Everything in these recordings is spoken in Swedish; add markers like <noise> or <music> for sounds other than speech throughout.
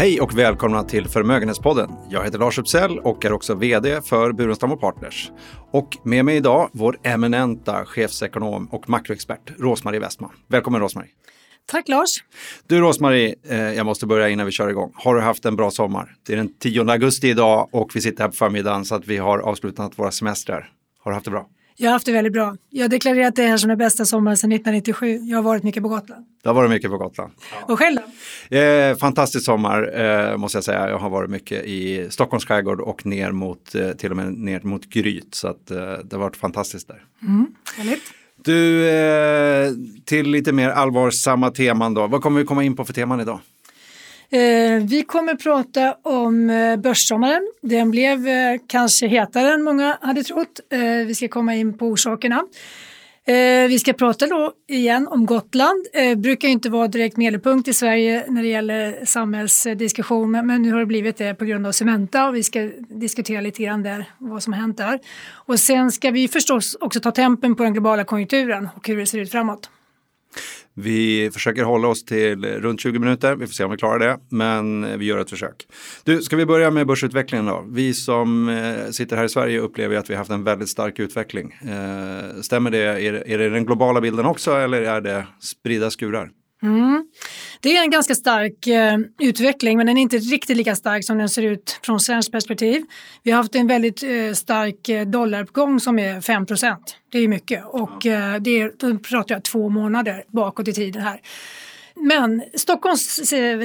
Hej och välkomna till Förmögenhetspodden. Jag heter Lars Uppsell och är också VD för Burenstam Partners. Och med mig idag vår eminenta chefsekonom och makroexpert Rosmarie Westman. Välkommen Rosmarie! Tack Lars! Du Rosmarie, eh, jag måste börja innan vi kör igång. Har du haft en bra sommar? Det är den 10 augusti idag och vi sitter här på förmiddagen så att vi har avslutat våra semestrar. Har du haft det bra? Jag har haft det väldigt bra. Jag har deklarerat det här som den bästa sommaren sedan 1997. Jag har varit mycket på Gotland. Det har varit mycket på Gotland. Och själv då? Eh, fantastisk sommar eh, måste jag säga. Jag har varit mycket i Stockholms skärgård och ner mot, eh, till och med ner mot Gryt. Så att, eh, det har varit fantastiskt där. Mm, härligt. Du, eh, till lite mer allvarsamma teman då. Vad kommer vi komma in på för teman idag? Eh, vi kommer prata om eh, börssommaren. Den blev eh, kanske hetare än många hade trott. Vi ska komma in på orsakerna. Vi ska prata då igen om Gotland. Det brukar inte vara direkt medelpunkt i Sverige när det gäller samhällsdiskussion men nu har det blivit det på grund av Cementa och vi ska diskutera lite grann där vad som har hänt där. Och sen ska vi förstås också ta tempen på den globala konjunkturen och hur det ser ut framåt. Vi försöker hålla oss till runt 20 minuter. Vi får se om vi klarar det, men vi gör ett försök. Du, ska vi börja med börsutvecklingen då? Vi som eh, sitter här i Sverige upplever att vi har haft en väldigt stark utveckling. Eh, stämmer det? Är, är det den globala bilden också eller är det spridda skurar? Mm. Det är en ganska stark eh, utveckling men den är inte riktigt lika stark som den ser ut från svenskt perspektiv. Vi har haft en väldigt eh, stark eh, dollaruppgång som är 5% Det är mycket och eh, det är, då pratar jag två månader bakåt i tiden här. Men Stockholm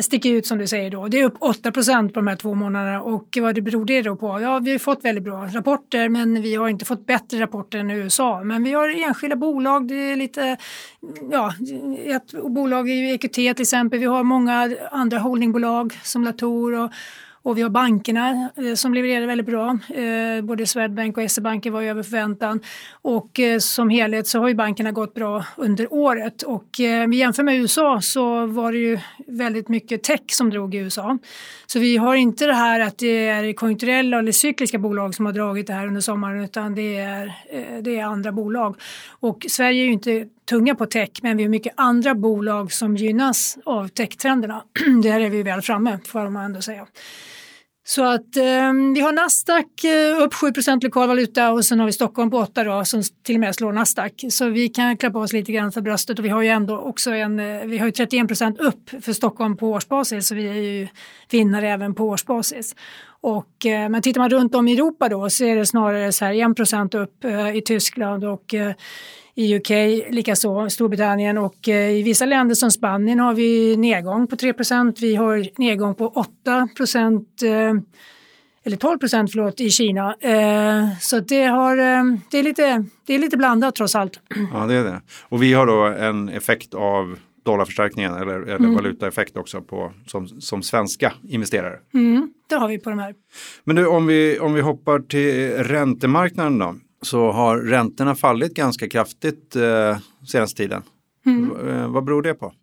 sticker ut som du säger då. Det är upp 8% på de här två månaderna och vad det beror det då på? Ja, vi har fått väldigt bra rapporter men vi har inte fått bättre rapporter än USA. Men vi har enskilda bolag, det är lite, ja, ett bolag i EQT till exempel. Vi har många andra holdingbolag som Latour och och vi har bankerna eh, som levererar väldigt bra. Eh, både Swedbank och SE-banken var över förväntan. Och eh, som helhet så har ju bankerna gått bra under året. Och eh, vi jämför med USA så var det ju väldigt mycket tech som drog i USA. Så vi har inte det här att det är konjunkturella eller cykliska bolag som har dragit det här under sommaren utan det är, eh, det är andra bolag. Och Sverige är ju inte tunga på tech men vi har mycket andra bolag som gynnas av techtrenderna. <clears throat> Där är vi väl framme får man ändå säga. Så att eh, vi har Nasdaq eh, upp 7 lokal valuta och sen har vi Stockholm på 8 då, som till och med slår Nasdaq. Så vi kan klappa oss lite grann för bröstet och vi har ju ändå också en, eh, vi har ju 31% upp för Stockholm på årsbasis så vi är ju vinnare även på årsbasis. Och, eh, men tittar man runt om i Europa då så är det snarare så här 1% upp eh, i Tyskland och eh, i UK likaså, Storbritannien och eh, i vissa länder som Spanien har vi nedgång på 3% Vi har nedgång på 8 eh, eller 12 procent förlåt, i Kina. Eh, så det, har, det, är lite, det är lite blandat trots allt. <clears throat> Ja, det är det. Och vi har då en effekt av dollarförstärkningen eller, eller mm. valutaeffekt också på, som, som svenska investerare. Mm, det har vi på de här. Men du, om vi, om vi hoppar till räntemarknaden då så har räntorna fallit ganska kraftigt eh, senaste tiden. Mm. Eh, vad beror det på?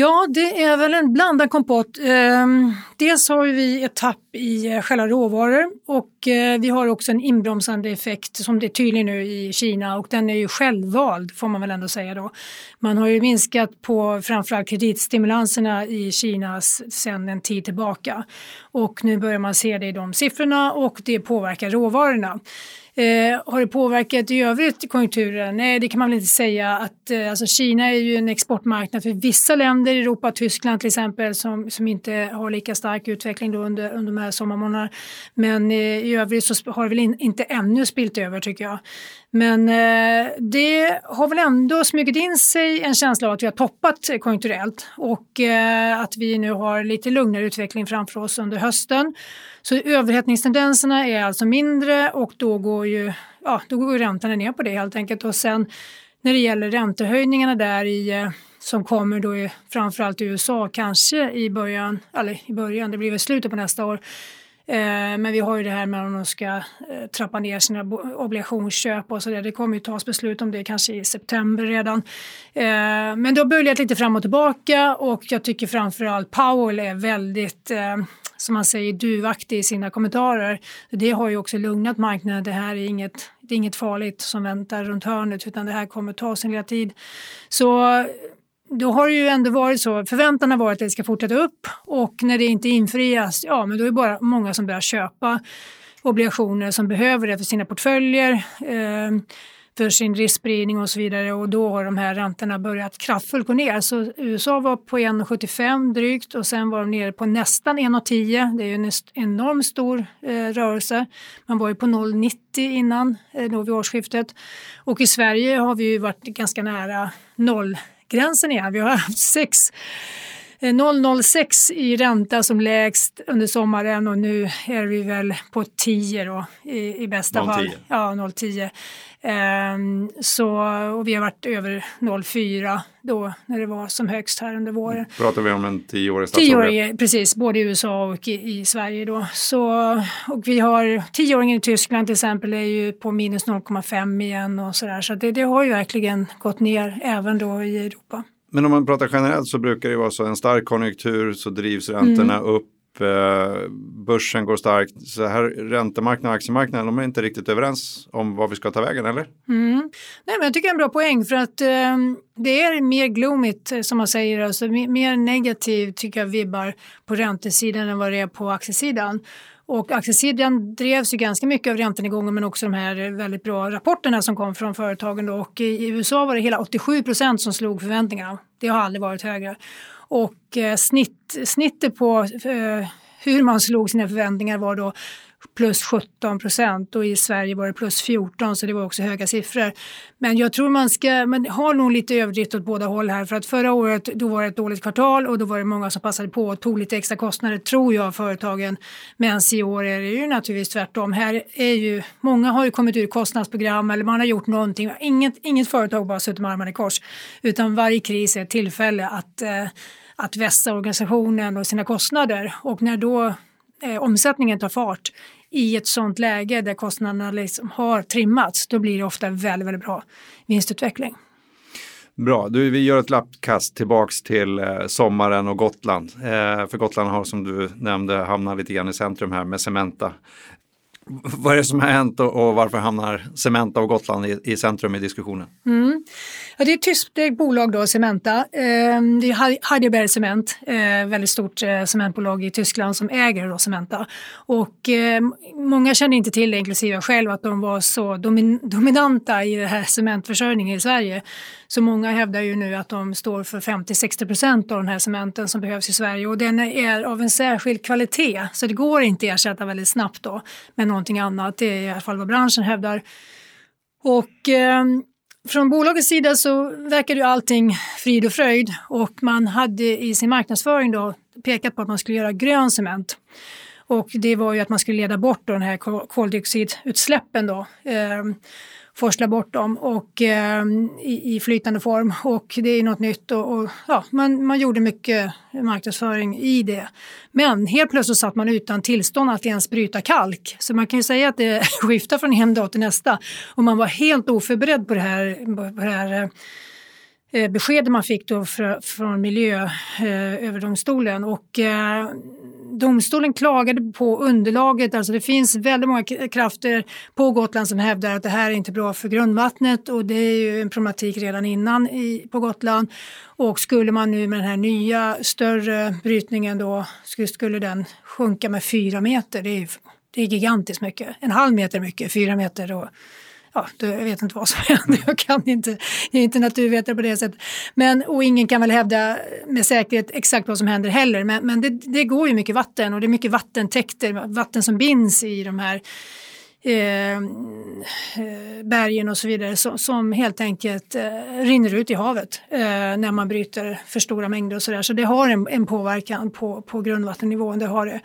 Ja, det är väl en blandad kompott. Ehm, dels har vi ett tapp i eh, själva råvaror och eh, vi har också en inbromsande effekt som det är tydlig nu i Kina och den är ju självvald får man väl ändå säga då. Man har ju minskat på framförallt kreditstimulanserna i Kina sedan en tid tillbaka och nu börjar man se det i de siffrorna och det påverkar råvarorna. Eh, har det påverkat i övrigt konjunkturen? Nej, det kan man väl inte säga. Att, eh, alltså Kina är ju en exportmarknad för vissa länder i Europa, Tyskland till exempel, som, som inte har lika stark utveckling då under, under de här sommarmånaderna. Men eh, i övrigt så har det väl in, inte ännu spilt över tycker jag. Men eh, det har väl ändå smugit in sig en känsla av att vi har toppat konjunkturellt och eh, att vi nu har lite lugnare utveckling framför oss under hösten. Så överhettningstendenserna är alltså mindre och då går ju ja, då går räntorna ner på det helt enkelt. Och sen när det gäller räntehöjningarna där i eh, som kommer då i, framförallt i USA, kanske i början, eller i början, det blir väl slutet på nästa år, Eh, men vi har ju det här med om de ska eh, trappa ner sina obligationsköp och så där. Det kommer ju tas beslut om det kanske i september redan. Eh, men det har böljat lite fram och tillbaka och jag tycker framförallt Powell är väldigt som man säger duvaktig i sina kommentarer. Det har ju också lugnat marknaden. Det här är inget, det är inget farligt som väntar runt hörnet utan det här kommer ta sin lilla tid. Så då har det ju ändå varit så, förväntan har varit att det ska fortsätta upp och när det inte infrias, ja men då är det bara många som börjar köpa obligationer som behöver det för sina portföljer, eh, för sin riskspridning och så vidare och då har de här räntorna börjat kraftfullt gå ner. Så USA var på 1,75 drygt och sen var de nere på nästan 1,10. Det är ju en enormt stor eh, rörelse. Man var ju på 0,90 innan eh, då vid årsskiftet och i Sverige har vi ju varit ganska nära noll gränsen är. Vi har haft sex 0,06 i ränta som lägst under sommaren och nu är vi väl på 10 då i, i bästa 0, fall. Ja, 0,10. Ehm, så, och vi har varit över 0,4 då när det var som högst här under våren. Pratar vi om en tioårig statsobligat? Tioårig, precis, både i USA och i, i, Sverige då. Så, och vi har tioåringen i Tyskland till exempel är ju på minus 0,5 igen och sådär. Så det, det har ju verkligen gått ner även då i Europa. Men om man pratar generellt så brukar det vara så en stark konjunktur så drivs räntorna mm. upp eh, börsen går starkt. Så här räntemarknaden och aktiemarknaden, de är inte riktigt överens om vad vi ska ta vägen, eller? Mm. Nej, men jag tycker det är en bra poäng för att eh, det är mer gloomigt eh, som man säger, alltså mer negativt tycker jag vibbar på räntesidan än vad det är på aktiesidan. Och aktiesidan drevs ju ganska mycket av räntenedgången men också de här väldigt bra rapporterna som kom från företagen. Då. Och i USA var det hela 87 procent som slog förväntningarna. Det har aldrig varit högre. Och eh, snitt, snittet på eh, hur man slog sina förväntningar var då plus 17 procent och i Sverige var det plus 14 så det var också höga siffror. Men jag tror man ska, man har nog lite överdrift åt båda håll här för att förra året då var det ett dåligt kvartal och då var det många som passade på och tog lite extra kostnader tror jag företagen. Men i år är det ju naturligtvis tvärtom. Här är ju, många har ju kommit ur kostnadsprogram eller man har gjort någonting. Inget, inget företag bara suttit med armarna i kors utan varje kris är ett tillfälle att eh, att vässa organisationen och sina kostnader och när då eh, omsättningen tar fart i ett sånt läge där kostnaderna liksom har trimmats, då blir det ofta väldigt, väldigt bra vinstutveckling. Bra, du, vi gör ett lappkast tillbaks till eh, sommaren och Gotland. Eh, för Gotland har som du nämnde hamnat lite grann i centrum här med Cementa. Vad är det som har hänt och, och varför hamnar Cementa och Gotland i, i centrum i diskussionen? Mm. Ja, det är ett tyskt bolag då, Cementa. Ehm, det är Heidelberg Cement, eh, väldigt stort eh, cementbolag i Tyskland som äger då Cementa. Och ehm, många känner inte till, det, inklusive jag själv, att de var så domin dominanta i det här cementförsörjningen i Sverige. Så många hävdar ju nu att de står för 50-60 procent av den här cementen som behövs i Sverige och den är av en särskild kvalitet så det går inte att ersätta väldigt snabbt då med någonting annat. Det är i alla fall vad branschen hävdar. Och eh, från bolagets sida så verkade ju allting frid och fröjd och man hade i sin marknadsföring då pekat på att man skulle göra grön cement. Och det var ju att man skulle leda bort då den här koldioxidutsläppen då. Eh, forsla bort dem och, eh, i, i, flytande form. Och det är något nytt och, och, ja, man, man gjorde mycket marknadsföring i det. Men helt plötsligt satt man utan tillstånd att ens bryta kalk. Så man kan ju säga att det <laughs> skiftar från en dag till nästa. Och man var helt oförberedd på det här, på det här eh, beskedet man fick då från Miljööverdomstolen. Eh, och eh, domstolen klagade på underlaget, alltså det finns väldigt många krafter på Gotland som hävdar att det här är inte bra för grundvattnet och det är ju en problematik redan innan i, på Gotland. Och skulle man nu med den här nya större brytningen då, skulle, skulle den sjunka med fyra meter, det är, det är gigantiskt mycket. En halv meter mycket, fyra meter då ja, jag vet inte vad som händer, jag kan inte, jag är inte naturvetare på det sättet. Men, och ingen kan väl hävda med säkerhet exakt vad som händer heller, men, men det, det går ju mycket vatten och det är mycket vattentäkter, vatten som binds i de här eh, eh bergen och så vidare som, som helt enkelt eh, rinner ut i havet eh, när man bryter för stora mängder och sådär. Så det har en, en påverkan på, på grundvattennivån, det har det.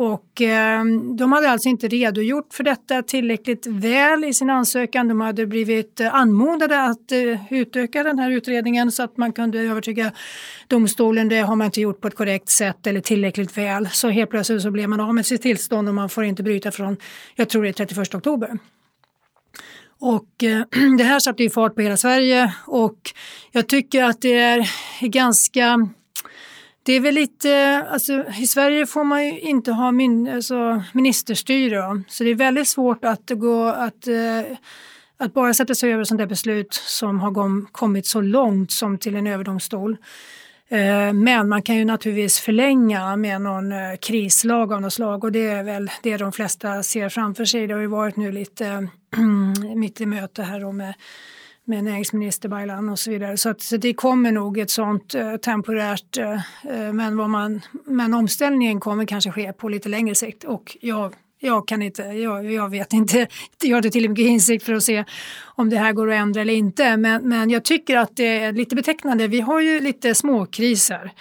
Och eh, de hade alltså inte redogjort för detta tillräckligt väl i sin ansökan. De hade blivit eh, anmodade att eh, utöka den här utredningen så att man kunde övertyga domstolen. Det har man inte gjort på ett korrekt sätt eller tillräckligt väl. Så helt plötsligt så blev man av med sitt tillstånd och man får inte bryta från, jag tror det är 31 oktober. Och eh, <clears throat> det här satte ju fart på hela Sverige och jag tycker att det är ganska det är väl lite, alltså i Sverige får man ju inte ha min, alltså, ministerstyre så det är väldigt svårt att gå att, eh, att bara sätta sig över sånt där beslut som har kommit så långt som till en överdomstol. Eh, men man kan ju naturligtvis förlänga med någon eh, krislag av något slag och det är väl det de flesta ser framför sig. Det har ju varit nu lite <clears throat> mitt i möte här då med med näringsminister Baylan och så vidare. Så, att, så det kommer nog ett sånt eh, temporärt, eh, eh, men, vad man, men omställningen kommer kanske ske på lite längre sikt och jag jag kan inte, jag, jag vet inte, <laughs> jag har inte tillräckligt mycket insikt för att se om det här går att ändra eller inte. Men, men jag tycker att det är lite betecknande. Vi har ju lite småkriser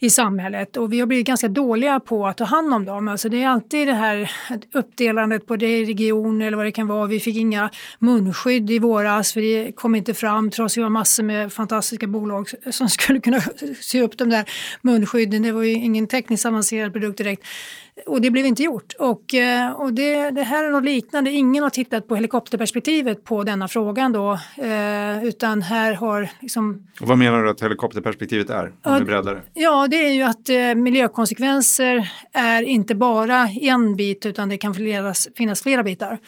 i samhället och vi har blivit ganska dåliga på att ta hand om dem. Alltså det är alltid det här uppdelandet på det region eller vad det kan vara. Vi fick inga munskydd i våras för det kom inte fram trots att vi har massor med fantastiska bolag som skulle kunna <laughs> sy upp de där munskydden. Det var ju ingen tekniskt avancerad produkt direkt. Och det blev inte gjort. Och, eh, och det, det, här är något liknande. Ingen har tittat på helikopterperspektivet på denna frågan då. Eh, utan här har liksom... Och vad menar du att helikopterperspektivet är? Om ja, du breddar det? Ja, det är ju att eh, miljökonsekvenser är inte bara en bit utan det kan finnas flera bitar.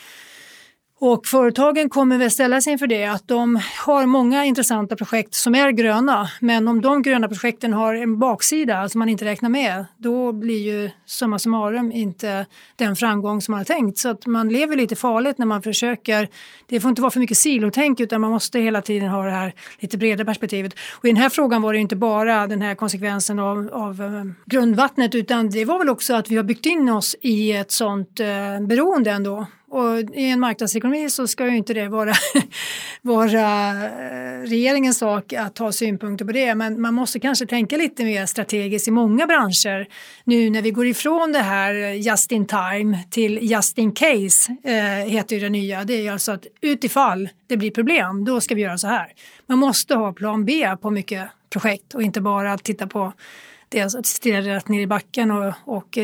Och företagen kommer väl ställa sig inför det att de har många intressanta projekt som är gröna. Men om de gröna projekten har en baksida som man inte räknar med, då blir ju summa summarum inte den framgång som man har tänkt. Så att man lever lite farligt när man försöker. Det får inte vara för mycket silotänk utan man måste hela tiden ha det här lite bredare perspektivet. Och i den här frågan var det inte bara den här konsekvensen av, av eh, grundvattnet utan det var väl också att vi har byggt in oss i ett sånt eh, beroende ändå och i en marknadsekonomi så ska ju inte det vara, <laughs> vara eh, regeringens sak att ha synpunkter på det. Men man måste kanske tänka lite mer strategiskt i många branscher nu när vi går ifrån det här eh, just in time till just in case eh, heter ju det nya. Det är ju alltså att utifall det blir problem, då ska vi göra så här. Man måste ha plan B på mycket projekt och inte bara titta på dels att stirra rätt ner i backen och, och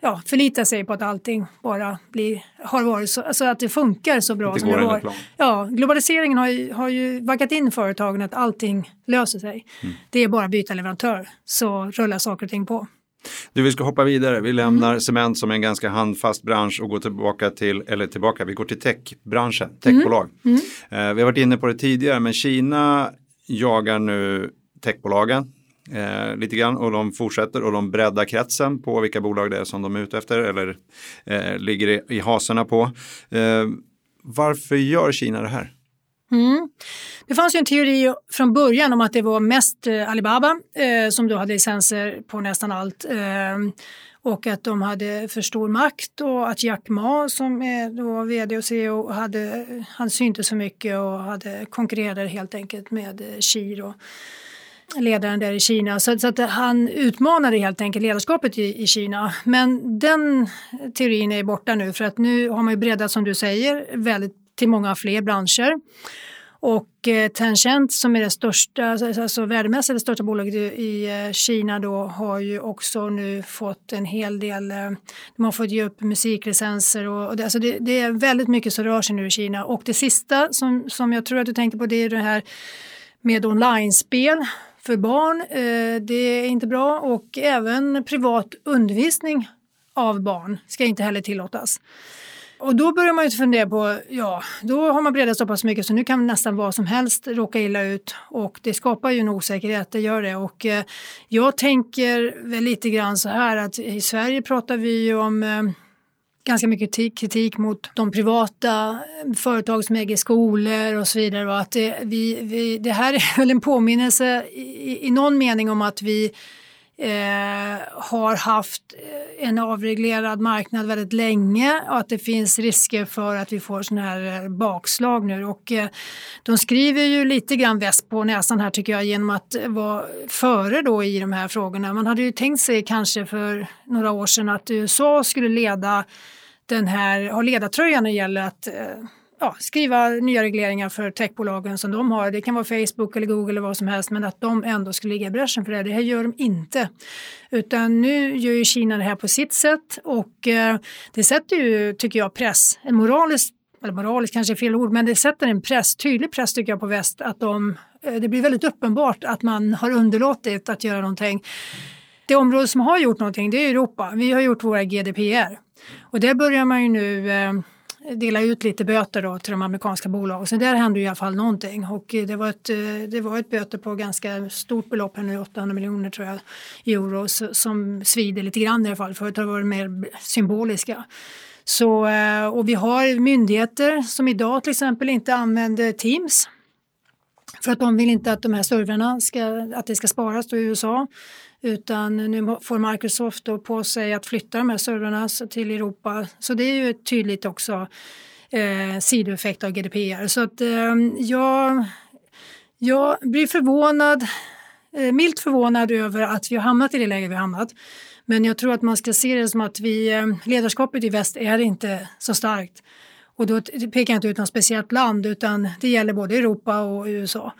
ja, förlita sig på att allting bara blir, har varit så, alltså att det funkar så bra det som det var. Ja, globaliseringen har ju, har ju vaggat in företagen att allting löser sig. Mm. Det är bara att byta leverantör så rullar saker och ting på. Du, vi ska hoppa vidare. Vi lämnar mm. cement som en ganska handfast bransch och går tillbaka till, eller tillbaka, vi går till techbranschen, techbolag. Mm. Mm. Eh, vi har varit inne på det tidigare, men Kina jagar nu techbolagen eh, lite grann och de fortsätter och de breddar kretsen på vilka bolag det är som de är ute efter eller eh, ligger i, i haserna på. Eh, varför gör Kina det här? Mm. Det fanns ju en teori från början om att det var mest eh, Alibaba eh, som då hade licenser på nästan allt eh, och att de hade för stor makt och att Jack Ma som är då vd och CEO hade, han syntes så mycket och hade konkurrerade helt enkelt med eh, Xi. och ledaren där i Kina. Så, så, att han utmanade helt enkelt ledarskapet i, i, Kina. Men den teorin är borta nu för att nu har man ju breddat som du säger väldigt till många fler branscher. Och eh, Tencent som är det största, alltså, alltså värdemässigt det största bolaget i, i eh, Kina då har ju också nu fått en hel del, eh, de har fått ge upp musiklicenser och, och det, alltså det, det, är väldigt mycket som rör sig nu i Kina. Och det sista som, som jag tror att du tänkte på det är det här med online-spel för barn. Eh, det är inte bra och även privat undervisning av barn ska inte heller tillåtas. Och då börjar man ju fundera på, ja, då har man breddat så pass mycket så nu kan nästan vad som helst råka illa ut och det skapar ju en osäkerhet, det gör det. Och eh, jag tänker väl lite grann så här att i Sverige pratar vi ju om eh, ganska mycket kritik mot de privata eh, företag som äger skolor och så vidare. Och att det, vi, vi, det här är <laughs> väl en påminnelse i, i någon mening om att vi eh, har haft eh, en avreglerad marknad väldigt länge och att det finns risker för att vi får sådana här eh, bakslag nu. Och, eh, de skriver ju lite grann väst på näsan här tycker jag genom att vara före då i de här frågorna. Man hade ju tänkt sig kanske för några år sedan att USA skulle leda den här, ha ledartröjan när det gäller att eh, ja, skriva nya regleringar för techbolagen som de har. Det kan vara Facebook eller Google eller vad som helst men att de ändå skulle ligga i bräschen för det. Det här gör de inte. Utan nu gör ju Kina det här på sitt sätt och eh, det sätter ju, tycker jag, press, en moralisk eller moraliskt kanske är fel ord, men det sätter en press, tydlig press tycker jag på väst att de, eh, det blir väldigt uppenbart att man har underlåtit att göra någonting. Det område som har gjort någonting det är Europa. Vi har gjort våra GDPR och där börjar man ju nu eh, dela ut lite böter då till de amerikanska bolagen. Så där hände i alla fall någonting och eh, det var ett, eh, det var ett böter på ganska stort belopp, här nu 800 miljoner tror jag, euro som svider lite grann i alla fall. Förut har det varit mer symboliska. Så, eh, och vi har myndigheter som idag till exempel inte använder Teams för att de vill inte att de här servrarna ska, att det ska sparas i USA. Utan nu får Microsoft då på sig att flytta de här servrarna till Europa. Så det är ju tydligt också eh, sidoeffekt av GDPR. Så att eh, jag, jag blir förvånad, eh, milt förvånad över att vi har hamnat i det läge vi har hamnat. Men jag tror att man ska se det som att vi, eh, ledarskapet i väst är inte så starkt. Och då pekar jag inte ut något speciellt land utan det gäller både Europa och USA.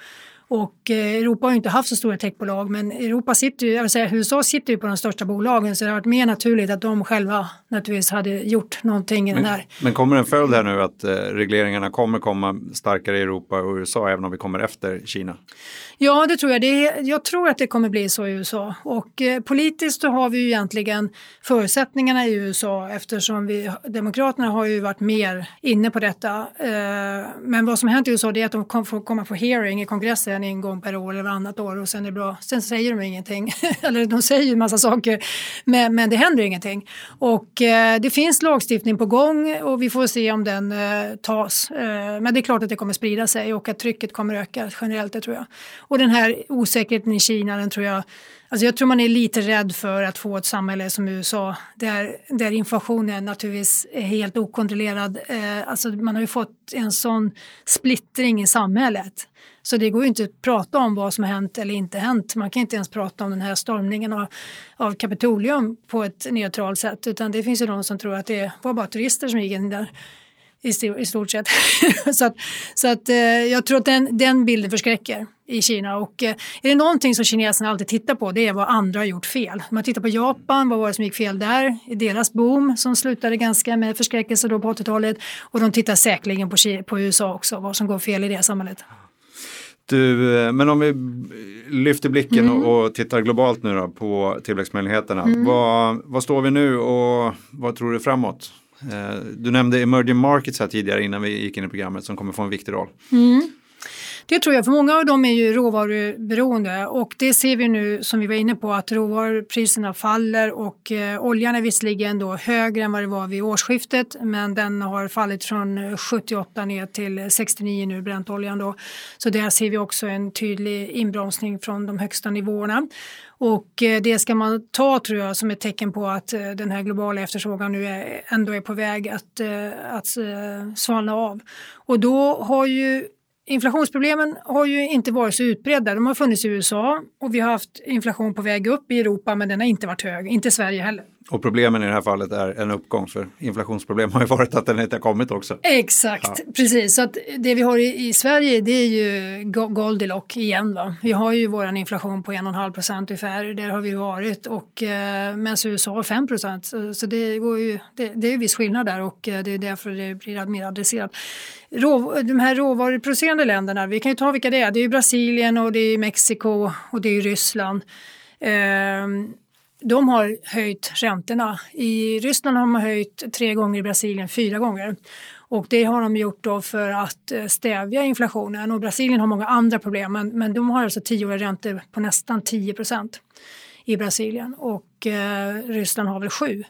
Och eh, Europa har inte haft så stora techbolag men Europa sitter ju, jag vill säga, USA sitter ju på de största bolagen så det har varit mer naturligt att de själva naturligtvis hade gjort någonting i men, den här. Men kommer en följd här nu att eh, regleringarna kommer komma starkare i Europa och USA även om vi kommer efter Kina? Ja, det tror jag. Det är, jag tror att det kommer bli så i USA. Och eh, politiskt så har vi ju egentligen förutsättningarna i USA eftersom vi, Demokraterna har ju varit mer inne på detta. Eh, men vad som hänt i USA är att de kom, får komma på hearing i kongressen en gång per år eller varannat år och sen är det bra. Sen säger de ingenting. <laughs> eller de säger ju en massa saker men, men det händer ingenting. Och eh, det finns lagstiftning på gång och vi får se om den eh, tas. Eh, men det är klart att det kommer sprida sig och att trycket kommer öka generellt, det tror jag. Och den här osäkerheten i Kina, den tror jag, alltså jag tror man är lite rädd för att få ett samhälle som USA där, där inflationen naturligtvis är helt okontrollerad. Eh, alltså man har ju fått en sån splittring i samhället. Så det går ju inte att prata om vad som har hänt eller inte hänt. Man kan inte ens prata om den här stormningen av, av Kapitolium på ett neutralt sätt utan det finns ju de som tror att det var bara turister som gick in där i, stort sett. <laughs> så att, så att, eh, jag tror att den, den bilden förskräcker i Kina och eh, är det någonting som kineserna alltid tittar på det är vad andra har gjort fel. Man tittar på Japan, vad var det som gick fel där i deras boom som slutade ganska med förskräckelse då på 80-talet och de tittar säkerligen på, på USA också, vad som går fel i det samhället. Du, eh, men om vi lyfter blicken mm. och, och, tittar globalt nu då på tillväxtmöjligheterna. Mm. Vad, vad står vi nu och vad tror du framåt? Eh, du nämnde emerging markets här tidigare innan vi gick in i programmet som kommer få en viktig roll. Mm. Det tror jag, för många av dem är ju råvaruberoende och det ser vi nu som vi var inne på att råvarupriserna faller och eh, oljan är visserligen då högre än vad det var vid årsskiftet men den har fallit från 78 ner till 69 nu, Brentoljan då. Så där ser vi också en tydlig inbromsning från de högsta nivåerna. Och eh, det ska man ta tror jag som ett tecken på att eh, den här globala efterfrågan nu är, ändå är på väg att, eh, att svalna av. Och då har ju Inflationsproblemen har ju inte varit så utbredda. De har funnits i USA och vi har haft inflation på väg upp i Europa men den har inte varit hög, inte i Sverige heller. Och problemen i det här fallet är en uppgång för inflationsproblem <laughs> har ju varit att den inte har kommit också. Exakt, ja. precis. Så att det vi har i, i, Sverige det är ju Goldilock igen. Va? Vi har ju vår inflation på 1,5 procent ungefär, där har vi varit. Och, eh, medan USA har 5 procent. Så, så, det, går ju, det, det är en viss skillnad där och eh, det är därför det blir mer adresserat. Rå, de här råvaruproducerande länderna, vi kan ju ta vilka det är. Det är ju Brasilien och det är Mexiko och det är Ryssland. Eh, de har höjt räntorna. I Ryssland har man höjt tre gånger, i Brasilien fyra gånger. Och det har de gjort då för att eh, stävja inflationen. Och Brasilien har många andra problem men, men de har alltså tioåriga räntor på nästan 10 procent i Brasilien och eh, Ryssland har väl 7.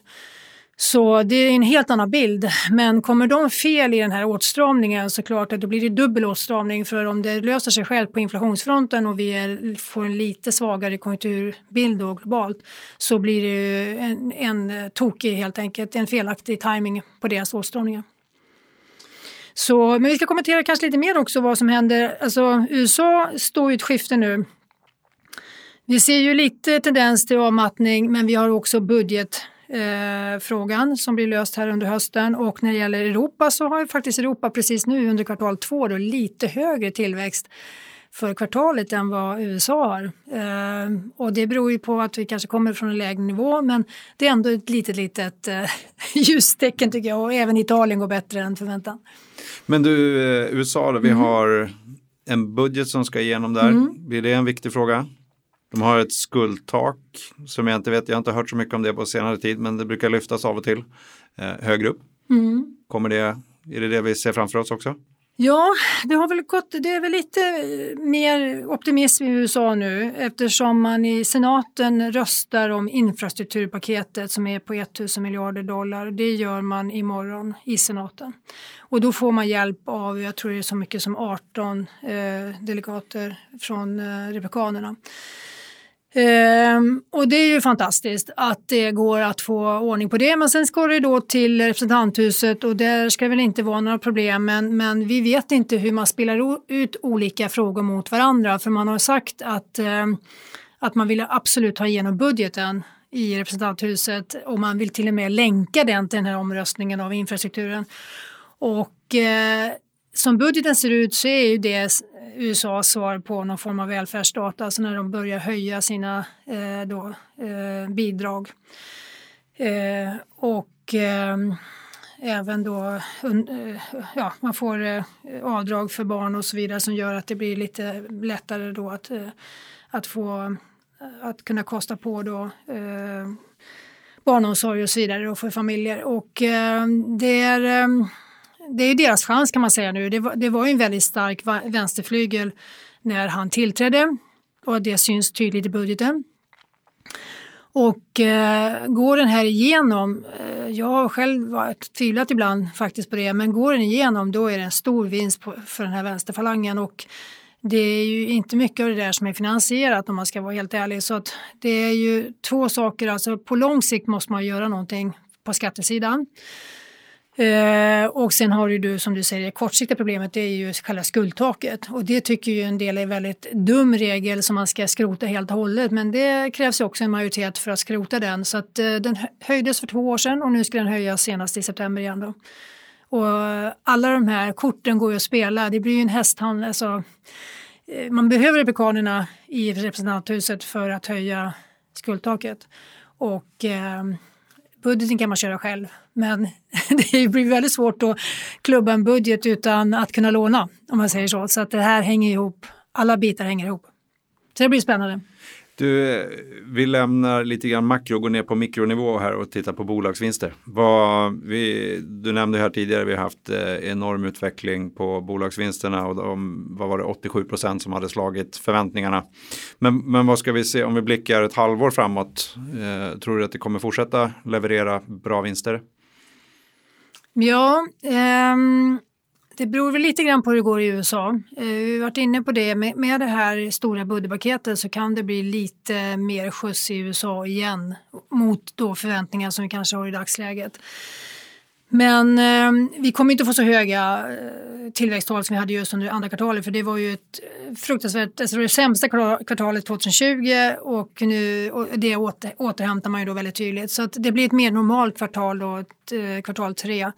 Så det är en helt annan bild. Men kommer de fel i den här åtstramningen så klart att då blir det dubbel åtstramning för om det löser sig själv på inflationsfronten och vi är, får en lite svagare konjunkturbild då globalt så blir det en, en tokig helt enkelt, en felaktig timing på deras åtstramningar. Så, men vi ska kommentera kanske lite mer också vad som händer. Alltså, USA står i ett skifte nu. Vi ser ju lite tendens till avmattning men vi har också budget eh, frågan som blir löst här under hösten och när det gäller Europa så har ju faktiskt Europa precis nu under kvartal två då lite högre tillväxt för kvartalet än vad USA har. Eh, och det beror ju på att vi kanske kommer från en lägre nivå men det är ändå ett litet, litet eh, <laughs> ljustecken tycker jag och även Italien går bättre än förväntan. Men du, eh, USA då, vi mm. har en budget som ska igenom där. Mm. Blir det en viktig fråga? De har ett skuldtak som jag inte vet, jag har inte hört så mycket om det på senare tid, men det brukar lyftas av och till eh, högre upp. Mm. Kommer det Är det det vi ser framför oss också? Ja, det, har väl gått, det är väl lite mer optimism i USA nu eftersom man i senaten röstar om infrastrukturpaketet som är på 1000 miljarder dollar. Det gör man imorgon i senaten. Och då får man hjälp av, jag tror det är så mycket som 18 eh, delegater från eh, Republikanerna. Ehm, och det är ju fantastiskt att det går att få ordning på det. Men sen ska det då till representanthuset och där ska det väl inte vara några problem. Men, men vi vet inte hur man spelar ut olika frågor mot varandra. För man har sagt att, eh, att man vill absolut ha igenom budgeten i representanthuset och man vill till och med länka den till den här omröstningen av infrastrukturen. Och eh, som budgeten ser ut så är ju det USAs svar på någon form av välfärdsstat, alltså när de börjar höja sina eh, då, eh, bidrag. Eh, och eh, även då, eh, ja, man får eh, avdrag för barn och så vidare som gör att det blir lite lättare då att, eh, att få att kunna kosta på då eh, barnomsorg och så vidare då för familjer. Och eh, det är det är deras chans kan man säga nu. Det var, det var en väldigt stark vänsterflygel när han tillträdde och det syns tydligt i budgeten. Och eh, går den här igenom, eh, jag har själv varit, tvivlat ibland faktiskt på det, men går den igenom då är det en stor vinst på, för den här vänsterfalangen och det är ju inte mycket av det där som är finansierat om man ska vara helt ärlig. Så att det är ju två saker, alltså på lång sikt måste man göra någonting på skattesidan. Eh, och sen har du som du säger det kortsiktiga problemet det är ju själva skuldtaket och det tycker ju en del är en väldigt dum regel som man ska skrota helt och hållet men det krävs ju också en majoritet för att skrota den så att eh, den höjdes för två år sedan och nu ska den höjas senast i september igen då. Och eh, alla de här korten går ju att spela, det blir ju en hästhandel. Alltså, eh, man behöver republikanerna i representanthuset för att höja skuldtaket. Och eh, budgeten kan man köra själv men <laughs> det blir väldigt svårt att klubba en budget utan att kunna låna om man säger så. Så att det här hänger ihop, alla bitar hänger ihop. Så det blir spännande. Du, vi lämnar lite grann makro och går ner på mikronivå här och tittar på bolagsvinster. Vad, vi, du nämnde här tidigare, vi har haft eh, enorm utveckling på bolagsvinsterna och de, vad var det, 87 procent som hade slagit förväntningarna. Men, men vad ska vi se om vi blickar ett halvår framåt? Eh, tror du att det kommer fortsätta leverera bra vinster? Ja, ehm det beror väl lite grann på hur det går i USA. Eh, vi har varit inne på det, med, med det här stora budgetpaketet så kan det bli lite mer skjuts i USA igen mot då förväntningar som vi kanske har i dagsläget. Men eh, vi kommer inte få så höga eh, tillväxttal som vi hade just under andra kvartalet för det var ju ett fruktansvärt, alltså det sämsta kvartalet 2020 och nu och det åter, återhämtar man ju då väldigt tydligt. Så att det blir ett mer normalt kvartal då, ett, eh, kvartal tre.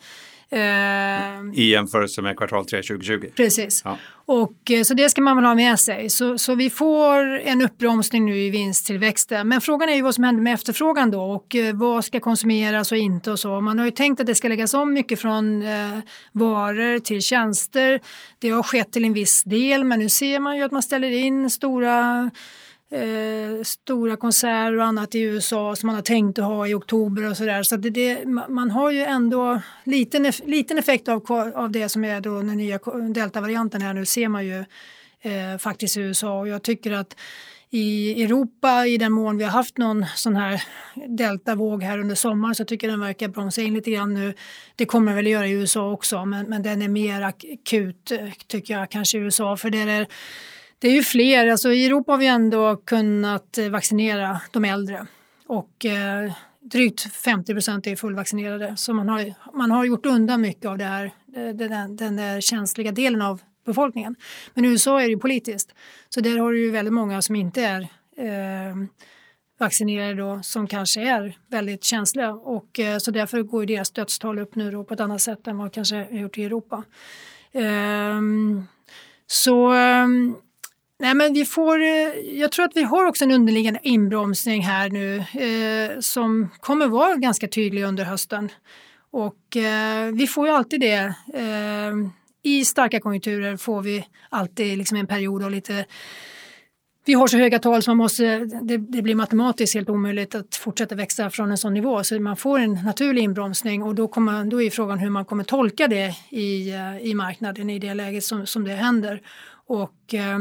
Eh, I jämförelse med kvartal 3 2020. Precis. Ja. Och, eh, så det ska man väl ha med sig. Så, så vi får en uppbromsning nu i vinsttillväxten. Men frågan är ju vad som händer med efterfrågan då och eh, vad ska konsumeras och inte och så. Man har ju tänkt att det ska läggas om mycket från eh, varor till tjänster. Det har skett till en viss del men nu ser man ju att man ställer in stora eh, stora konserter och annat i USA som man har tänkt att ha i oktober och sådär. Så, det, det, man har ju ändå liten, liten effekt av, av det som är då den nya deltavarianten här nu ser man ju eh, faktiskt i USA och jag tycker att i Europa i den mån vi har haft någon sån här deltavåg här under sommaren så tycker jag den verkar bromsa in lite grann nu. Det kommer väl att göra i USA också men, men den är mer akut tycker jag kanske i USA för det är det är ju fler, alltså i Europa har vi ändå kunnat eh, vaccinera de äldre och eh, drygt 50 procent är fullvaccinerade. Så man har, man har gjort undan mycket av det här, eh, den, den där känsliga delen av befolkningen. Men i USA är det ju politiskt, så där har du ju väldigt många som inte är eh, vaccinerade då, som kanske är väldigt känsliga och eh, så därför går deras dödstal upp nu då på ett annat sätt än vad kanske har gjort i Europa. Eh, så ehm, Nej, men vi får, eh, jag tror att vi har också en underliggande inbromsning här nu eh, som kommer vara ganska tydlig under hösten. Och eh, vi får ju alltid det. Eh, I starka konjunkturer får vi alltid liksom en period av lite vi har så höga tal så man måste, det, det, blir matematiskt helt omöjligt att fortsätta växa från en sån nivå. Så man får en naturlig inbromsning och då, kommer, då är frågan hur man kommer tolka det i, eh, i marknaden i det läget som, som det händer. Och, eh,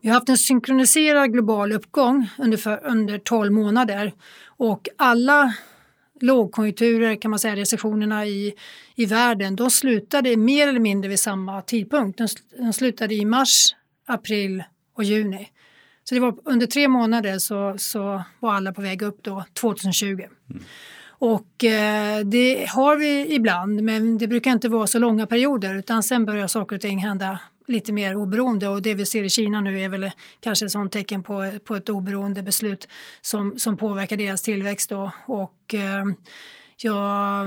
vi har haft en synkroniserad global uppgång under, under 12 månader och alla lågkonjunkturer, kan man säga, recessionerna i, i världen, de slutade mer eller mindre vid samma tidpunkt. De, de slutade i mars, april och juni. Så det var under tre månader så, så var alla på väg upp då 2020. Mm. Och eh, det har vi ibland, men det brukar inte vara så långa perioder utan sen börjar saker och ting hända lite mer oberoende och det vi ser i Kina nu är väl kanske ett sånt tecken på, på ett oberoende beslut som, som påverkar deras tillväxt då. Och eh, jag,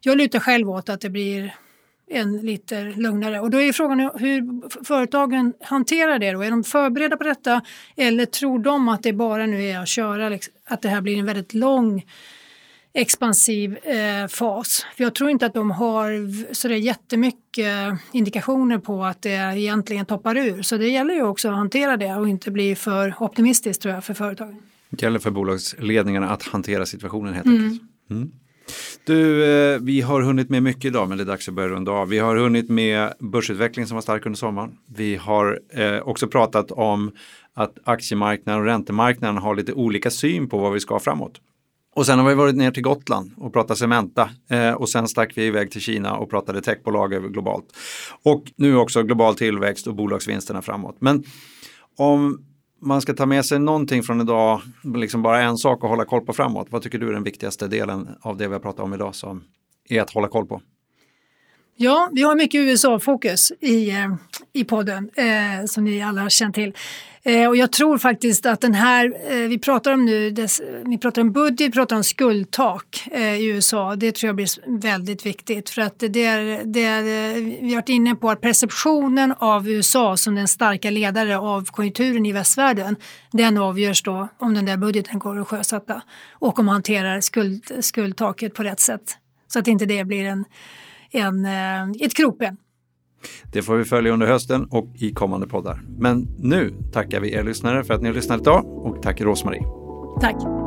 jag lutar själv åt att det blir en lite lugnare. Och då är frågan hur företagen hanterar det. Då. Är de förberedda på detta eller tror de att det bara nu är att köra, liksom, att det här blir en väldigt lång expansiv eh, fas. För jag tror inte att de har så det är jättemycket indikationer på att det egentligen toppar ur. Så det gäller ju också att hantera det och inte bli för optimistisk tror jag för företagen. Det gäller för bolagsledningarna att hantera situationen helt enkelt. Mm. Mm. Du, eh, vi har hunnit med mycket idag men det är dags att börja runda av. Vi har hunnit med börsutveckling som var stark under sommaren. Vi har eh, också pratat om att aktiemarknaden och räntemarknaden har lite olika syn på vad vi ska framåt. Och sen har vi varit ner till Gotland och pratat Cementa eh, och sen stack vi iväg till Kina och pratade techbolag över globalt. Och nu också global tillväxt och bolagsvinsterna framåt. Men om man ska ta med sig någonting från idag, liksom bara en sak att hålla koll på framåt. Vad tycker du är den viktigaste delen av det vi har pratat om idag som är att hålla koll på? Ja, vi har mycket USA-fokus i, eh, i podden eh, som ni alla har känt till. Eh, och jag tror faktiskt att den här, eh, vi pratar om nu, dess, vi pratar om budget, vi pratar om skuldtak eh, i USA. Det tror jag blir väldigt viktigt för att det är, det är, vi har varit inne på att perceptionen av USA som den starka ledare av konjunkturen i västvärlden, den avgörs då om den där budgeten går att sjösätta och om man hanterar skuld, skuldtaket på rätt sätt. Så att inte det blir en, en, ett kroppen. Det får vi följa under hösten och i kommande poddar. Men nu tackar vi er lyssnare för att ni har lyssnat idag och tack Rosmarie. Tack.